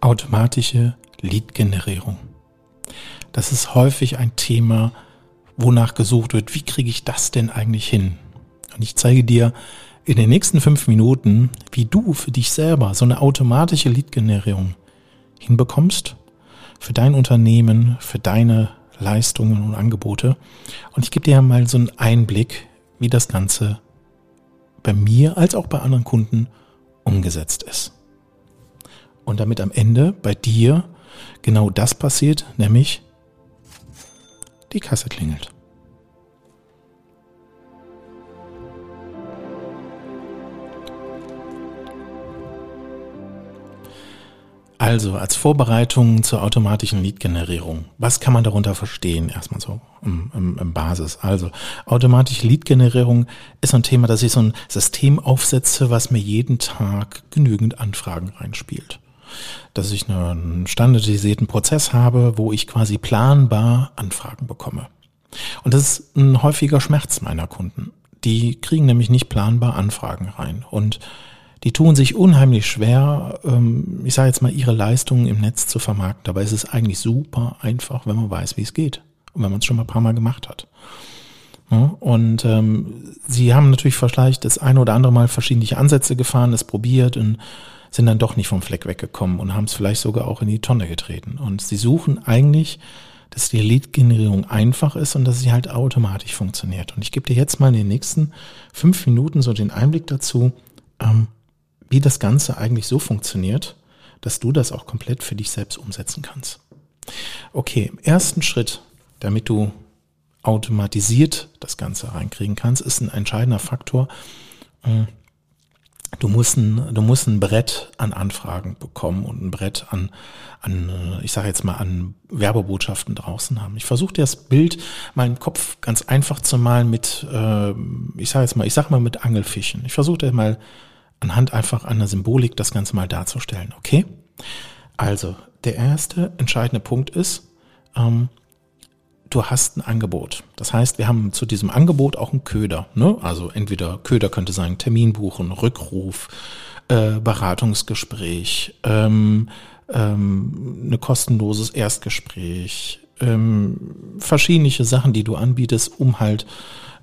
Automatische Lead-Generierung. Das ist häufig ein Thema, wonach gesucht wird, wie kriege ich das denn eigentlich hin? Und ich zeige dir in den nächsten fünf Minuten, wie du für dich selber so eine automatische Lead-Generierung hinbekommst, für dein Unternehmen, für deine Leistungen und Angebote. Und ich gebe dir mal so einen Einblick, wie das Ganze bei mir als auch bei anderen Kunden umgesetzt ist. Und damit am Ende bei dir genau das passiert, nämlich die Kasse klingelt. Also als Vorbereitung zur automatischen Lead-Generierung. Was kann man darunter verstehen? Erstmal so im, im, im Basis. Also automatische Lead-Generierung ist ein Thema, dass ich so ein System aufsetze, was mir jeden Tag genügend Anfragen reinspielt. Dass ich einen standardisierten Prozess habe, wo ich quasi planbar Anfragen bekomme. Und das ist ein häufiger Schmerz meiner Kunden. Die kriegen nämlich nicht planbar Anfragen rein. Und die tun sich unheimlich schwer, ähm, ich sage jetzt mal, ihre Leistungen im Netz zu vermarkten. Dabei ist es eigentlich super einfach, wenn man weiß, wie es geht und wenn man es schon mal ein paar Mal gemacht hat. und ähm, sie haben natürlich vielleicht das eine oder andere Mal verschiedene Ansätze gefahren, es probiert und sind dann doch nicht vom Fleck weggekommen und haben es vielleicht sogar auch in die Tonne getreten. Und sie suchen eigentlich, dass die Lead-Generierung einfach ist und dass sie halt automatisch funktioniert. Und ich gebe dir jetzt mal in den nächsten fünf Minuten so den Einblick dazu, ähm, wie das Ganze eigentlich so funktioniert, dass du das auch komplett für dich selbst umsetzen kannst. Okay, im ersten Schritt, damit du automatisiert das Ganze reinkriegen kannst, ist ein entscheidender Faktor. Du musst ein, du musst ein Brett an Anfragen bekommen und ein Brett an, an äh, ich sage jetzt mal, an Werbebotschaften draußen haben. Ich versuche dir das Bild im Kopf ganz einfach zu malen mit, äh, ich sage jetzt mal, ich sage mal mit Angelfischen. Ich versuche dir mal anhand einfach einer Symbolik das Ganze mal darzustellen. Okay? Also, der erste entscheidende Punkt ist, ähm, du hast ein Angebot. Das heißt, wir haben zu diesem Angebot auch einen Köder. Ne? Also entweder Köder könnte sein Termin buchen, Rückruf, äh, Beratungsgespräch, ähm, ähm, ein kostenloses Erstgespräch, ähm, verschiedene Sachen, die du anbietest, um halt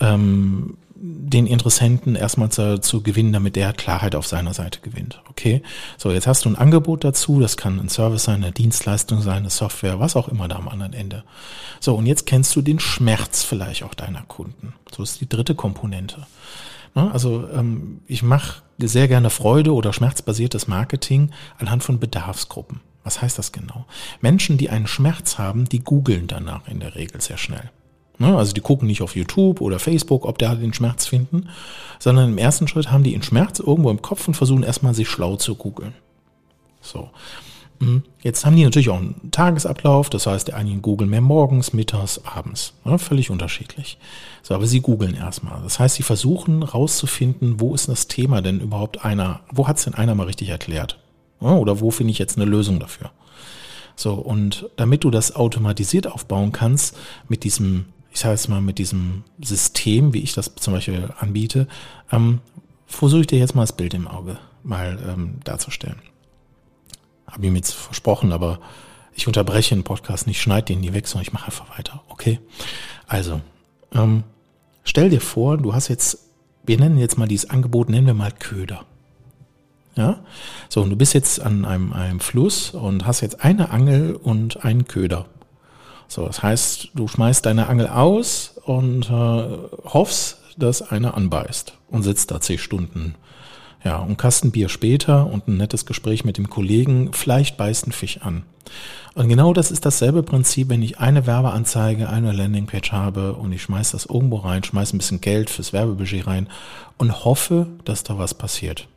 ähm, den Interessenten erstmal zu, zu gewinnen, damit der Klarheit auf seiner Seite gewinnt. Okay, so jetzt hast du ein Angebot dazu, das kann ein Service sein, eine Dienstleistung sein, eine Software, was auch immer da am anderen Ende. So, und jetzt kennst du den Schmerz vielleicht auch deiner Kunden. So ist die dritte Komponente. Ne, also ähm, ich mache sehr gerne Freude oder schmerzbasiertes Marketing anhand von Bedarfsgruppen. Was heißt das genau? Menschen, die einen Schmerz haben, die googeln danach in der Regel sehr schnell. Ne? Also die gucken nicht auf YouTube oder Facebook, ob der den Schmerz finden, sondern im ersten Schritt haben die den Schmerz irgendwo im Kopf und versuchen erstmal sich schlau zu googeln. So. Mhm. Jetzt haben die natürlich auch einen Tagesablauf, das heißt, der einen googeln mehr morgens, mittags, abends. Ne? Völlig unterschiedlich. So, aber sie googeln erstmal. Das heißt, sie versuchen rauszufinden, wo ist das Thema denn überhaupt einer, wo hat es denn einer mal richtig erklärt? Ne? Oder wo finde ich jetzt eine Lösung dafür? So, und damit du das automatisiert aufbauen kannst, mit diesem ich sage jetzt mal mit diesem System, wie ich das zum Beispiel anbiete, ähm, versuche ich dir jetzt mal das Bild im Auge mal ähm, darzustellen. Habe ihm jetzt versprochen, aber ich unterbreche den Podcast nicht, schneide den nie weg, sondern ich mache einfach weiter. Okay? Also, ähm, stell dir vor, du hast jetzt, wir nennen jetzt mal dieses Angebot, nennen wir mal Köder. Ja? So, und du bist jetzt an einem, einem Fluss und hast jetzt eine Angel und einen Köder. So, das heißt, du schmeißt deine Angel aus und äh, hoffst, dass einer anbeißt und sitzt da zehn Stunden. Ja, und Kasten Bier später und ein nettes Gespräch mit dem Kollegen, vielleicht beißt ein Fisch an. Und genau das ist dasselbe Prinzip, wenn ich eine Werbeanzeige, eine Landingpage habe und ich schmeiß das irgendwo rein, schmeiß ein bisschen Geld fürs Werbebudget rein und hoffe, dass da was passiert.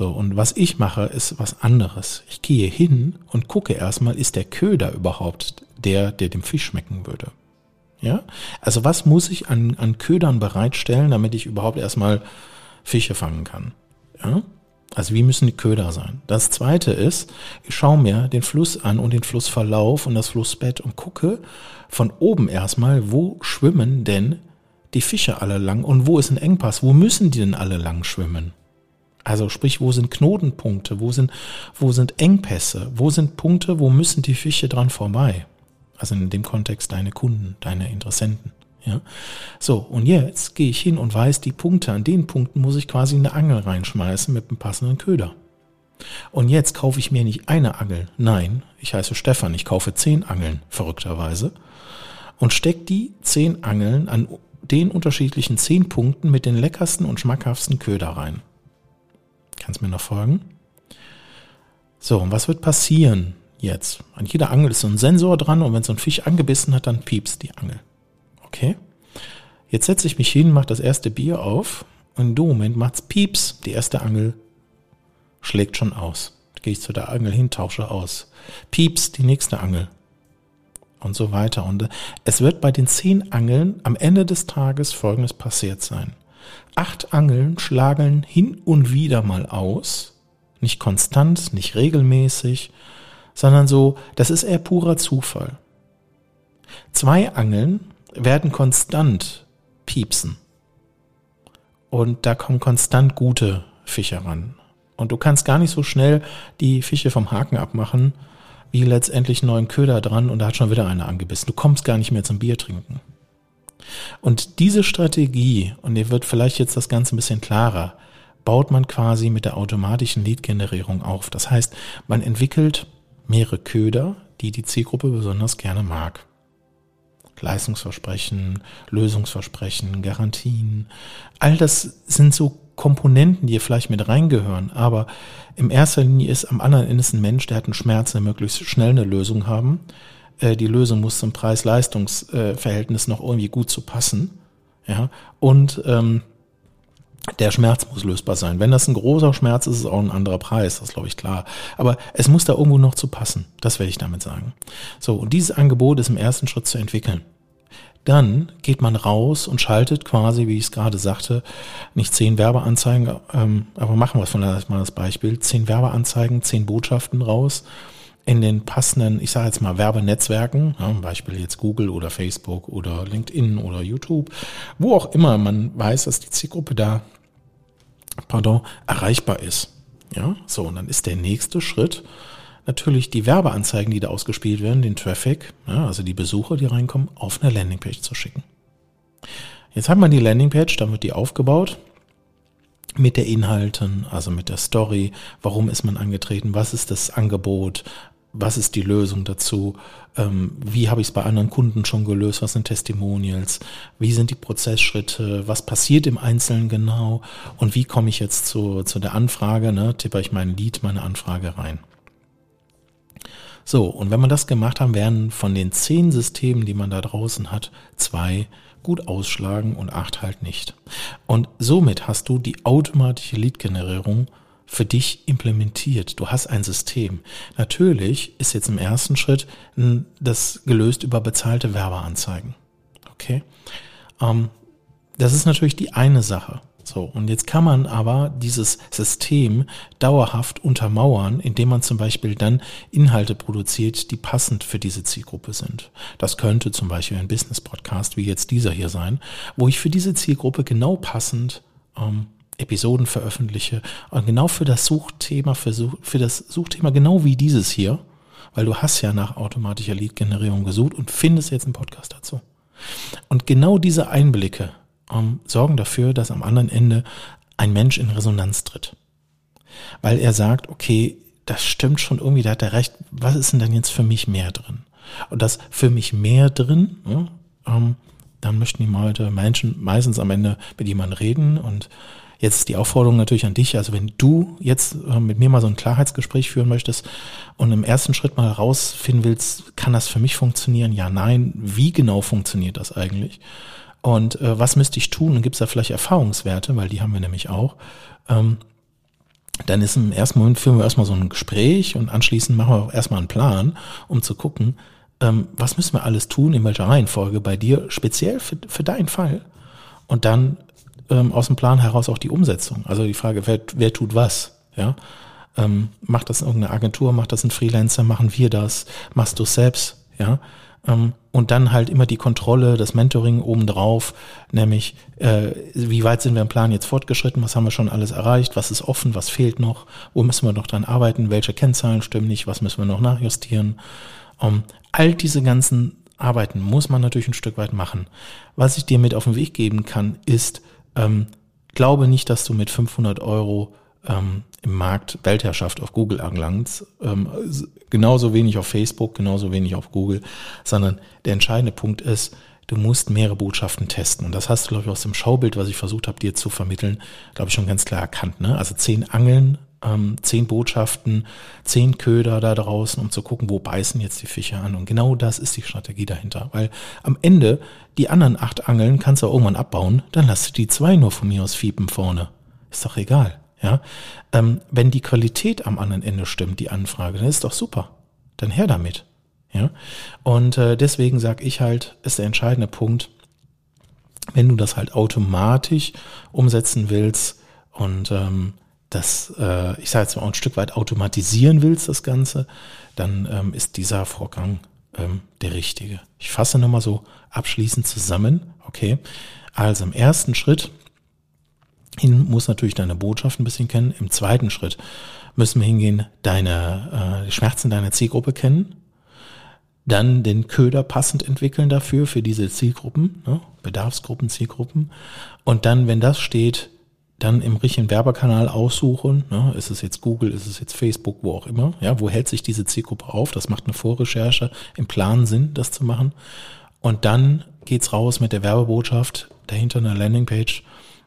So, und was ich mache, ist was anderes. Ich gehe hin und gucke erstmal, ist der Köder überhaupt der, der dem Fisch schmecken würde? Ja? Also was muss ich an, an Ködern bereitstellen, damit ich überhaupt erstmal Fische fangen kann? Ja? Also wie müssen die Köder sein? Das zweite ist, ich schaue mir den Fluss an und den Flussverlauf und das Flussbett und gucke von oben erstmal, wo schwimmen denn die Fische alle lang und wo ist ein Engpass? Wo müssen die denn alle lang schwimmen? Also sprich, wo sind Knotenpunkte, wo sind, wo sind Engpässe, wo sind Punkte, wo müssen die Fische dran vorbei? Also in dem Kontext deine Kunden, deine Interessenten. Ja. So, und jetzt gehe ich hin und weiß, die Punkte, an den Punkten muss ich quasi eine Angel reinschmeißen mit einem passenden Köder. Und jetzt kaufe ich mir nicht eine Angel, nein, ich heiße Stefan, ich kaufe zehn Angeln, verrückterweise, und stecke die zehn Angeln an den unterschiedlichen zehn Punkten mit den leckersten und schmackhaftsten Köder rein. Kannst mir noch folgen? So, und was wird passieren jetzt? An jeder Angel ist so ein Sensor dran und wenn so ein Fisch angebissen hat, dann piepst die Angel. Okay? Jetzt setze ich mich hin, mache das erste Bier auf und in dem Moment macht's Pieps. Die erste Angel schlägt schon aus. Gehe ich zu der Angel hin, tausche aus. Pieps, die nächste Angel. Und so weiter. Und es wird bei den zehn Angeln am Ende des Tages Folgendes passiert sein. Acht Angeln schlagen hin und wieder mal aus. Nicht konstant, nicht regelmäßig, sondern so, das ist eher purer Zufall. Zwei Angeln werden konstant piepsen. Und da kommen konstant gute Fische ran. Und du kannst gar nicht so schnell die Fische vom Haken abmachen, wie letztendlich neuen Köder dran und da hat schon wieder einer angebissen. Du kommst gar nicht mehr zum Bier trinken. Und diese Strategie, und ihr wird vielleicht jetzt das Ganze ein bisschen klarer, baut man quasi mit der automatischen Lead-Generierung auf. Das heißt, man entwickelt mehrere Köder, die die Zielgruppe besonders gerne mag. Leistungsversprechen, Lösungsversprechen, Garantien. All das sind so Komponenten, die hier vielleicht mit reingehören. Aber im erster Linie ist am anderen Ende ein Mensch, der hat einen Schmerz, der möglichst schnell eine Lösung haben. Äh, die Lösung muss zum Preis-Leistungs-Verhältnis noch irgendwie gut zu passen. Ja, und ähm, der Schmerz muss lösbar sein. Wenn das ein großer Schmerz ist, ist es auch ein anderer Preis, das glaube ich klar. Aber es muss da irgendwo noch zu passen. Das werde ich damit sagen. So, und dieses Angebot ist im ersten Schritt zu entwickeln. Dann geht man raus und schaltet quasi, wie ich es gerade sagte, nicht zehn Werbeanzeigen, ähm, aber machen wir von mal das Beispiel, zehn Werbeanzeigen, zehn Botschaften raus in den passenden, ich sage jetzt mal Werbenetzwerken, ja, Beispiel jetzt Google oder Facebook oder LinkedIn oder YouTube, wo auch immer man weiß, dass die Zielgruppe da, pardon, erreichbar ist. Ja, so, und dann ist der nächste Schritt natürlich die Werbeanzeigen, die da ausgespielt werden, den Traffic, ja, also die Besucher, die reinkommen, auf eine Landingpage zu schicken. Jetzt hat man die Landingpage, dann wird die aufgebaut mit der Inhalten, also mit der Story, warum ist man angetreten, was ist das Angebot, was ist die Lösung dazu, ähm, wie habe ich es bei anderen Kunden schon gelöst, was sind Testimonials, wie sind die Prozessschritte, was passiert im Einzelnen genau? Und wie komme ich jetzt zu, zu der Anfrage, ne, tippe ich mein Lied, meine Anfrage rein. So, und wenn man das gemacht haben, werden von den zehn Systemen, die man da draußen hat, zwei gut ausschlagen und acht halt nicht. Und somit hast du die automatische Lead-Generierung für dich implementiert. Du hast ein System. Natürlich ist jetzt im ersten Schritt das gelöst über bezahlte Werbeanzeigen. Okay? Ähm, das ist natürlich die eine Sache. So, und jetzt kann man aber dieses System dauerhaft untermauern, indem man zum Beispiel dann Inhalte produziert, die passend für diese Zielgruppe sind. Das könnte zum Beispiel ein Business-Podcast wie jetzt dieser hier sein, wo ich für diese Zielgruppe genau passend ähm, Episoden veröffentliche und genau für das Suchthema, für, für das Suchthema genau wie dieses hier, weil du hast ja nach automatischer Lead-Generierung gesucht und findest jetzt einen Podcast dazu. Und genau diese Einblicke ähm, sorgen dafür, dass am anderen Ende ein Mensch in Resonanz tritt. Weil er sagt, okay, das stimmt schon irgendwie, da hat er recht, was ist denn dann jetzt für mich mehr drin? Und das für mich mehr drin, ja, ähm, dann möchten die Leute, Menschen meistens am Ende mit jemandem reden und Jetzt ist die Aufforderung natürlich an dich, also wenn du jetzt äh, mit mir mal so ein Klarheitsgespräch führen möchtest und im ersten Schritt mal rausfinden willst, kann das für mich funktionieren? Ja, nein. Wie genau funktioniert das eigentlich? Und äh, was müsste ich tun? Und gibt es da vielleicht Erfahrungswerte, weil die haben wir nämlich auch. Ähm, dann ist im ersten Moment führen wir erstmal so ein Gespräch und anschließend machen wir auch erstmal einen Plan, um zu gucken, ähm, was müssen wir alles tun, in welcher Reihenfolge bei dir, speziell für, für deinen Fall. Und dann ähm, aus dem Plan heraus auch die Umsetzung. Also die Frage, wer, wer tut was? Ja, ähm, macht das irgendeine Agentur, macht das ein Freelancer, machen wir das, machst du selbst? Ja, Ähm, und dann halt immer die Kontrolle, das Mentoring obendrauf, nämlich äh, wie weit sind wir im Plan jetzt fortgeschritten, was haben wir schon alles erreicht, was ist offen, was fehlt noch, wo müssen wir noch dran arbeiten, welche Kennzahlen stimmen nicht, was müssen wir noch nachjustieren. Um, all diese ganzen Arbeiten muss man natürlich ein Stück weit machen. Was ich dir mit auf den Weg geben kann, ist, ähm, glaube nicht, dass du mit 500 Euro ähm, im Markt Weltherrschaft auf Google anlangst. Ähm, genauso wenig auf Facebook, genauso wenig auf Google, sondern der entscheidende Punkt ist, du musst mehrere Botschaften testen. Und das hast du, glaube ich, aus dem Schaubild, was ich versucht habe, dir zu vermitteln, glaube ich, schon ganz klar erkannt. Ne? Also zehn Angeln, ähm, zehn Botschaften, zehn Köder da draußen, um zu gucken, wo beißen jetzt die Fische an. Und genau das ist die Strategie dahinter. Weil am Ende, die anderen acht Angeln kannst du irgendwann abbauen, dann lass die zwei nur von mir aus fiepen vorne. Ist doch egal. Ja, ähm, wenn die Qualität am anderen Ende stimmt, die Anfrage, dann ist doch super. Dann her damit. Ja, und äh, deswegen sage ich halt, ist der entscheidende Punkt, wenn du das halt automatisch umsetzen willst und ähm, das, äh, ich sage jetzt mal, ein Stück weit automatisieren willst, das Ganze, dann ähm, ist dieser Vorgang ähm, der richtige. Ich fasse nochmal so abschließend zusammen. Okay, also im ersten Schritt hin muss natürlich deine Botschaft ein bisschen kennen. Im zweiten Schritt müssen wir hingehen, deine äh, Schmerzen deiner Zielgruppe kennen. Dann den Köder passend entwickeln dafür, für diese Zielgruppen, ne? Bedarfsgruppen, Zielgruppen. Und dann, wenn das steht, dann im richtigen Werbekanal aussuchen. Ne? Ist es jetzt Google, ist es jetzt Facebook, wo auch immer. Ja, wo hält sich diese Zielgruppe auf? Das macht eine Vorrecherche im Plan Sinn, das zu machen. Und dann geht's raus mit der Werbebotschaft, dahinter eine Landingpage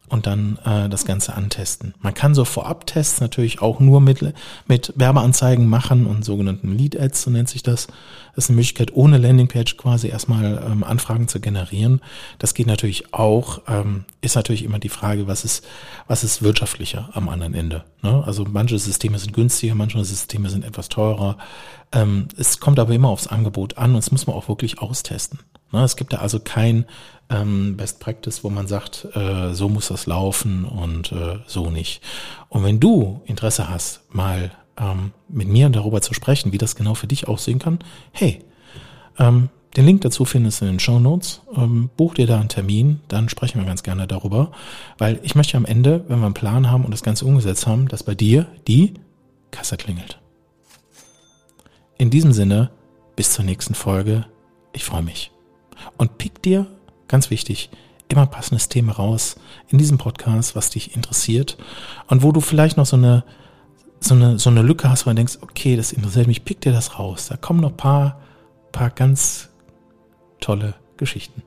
und dann äh, das Ganze antesten. Man kann so Vorab-Tests natürlich auch nur mit, mit Werbeanzeigen machen und sogenannten Lead-Ads, so nennt sich das. Das ist eine Möglichkeit, ohne Landingpage quasi erstmal ähm, Anfragen zu generieren. Das geht natürlich auch, ähm, ist natürlich immer die Frage, was ist, was ist wirtschaftlicher am anderen Ende. Ne? Also manche Systeme sind günstiger, manche Systeme sind etwas teurer. Ähm, es kommt aber immer aufs Angebot an und es muss man auch wirklich austesten. Ne? Es gibt da also kein ähm, Best Practice, wo man sagt, äh, so muss das laufen und äh, so nicht. Und wenn du Interesse hast, mal ähm, mit mir darüber zu sprechen, wie das genau für dich aussehen kann, hey, ähm, den Link dazu findest du in den Show Notes. Ähm, buch dir da einen Termin, dann sprechen wir ganz gerne darüber. Weil ich möchte am Ende, wenn wir einen Plan haben und das Ganze umgesetzt haben, dass bei dir die Kasse klingelt. In diesem Sinne, bis zur nächsten Folge. Ich freue mich. Und pick dir Ganz wichtig, immer passendes Thema raus in diesem Podcast, was dich interessiert und wo du vielleicht noch so eine, so eine, so eine Lücke hast, wo du denkst, okay, das interessiert mich, pick dir das raus. Da kommen noch paar, paar ganz tolle Geschichten.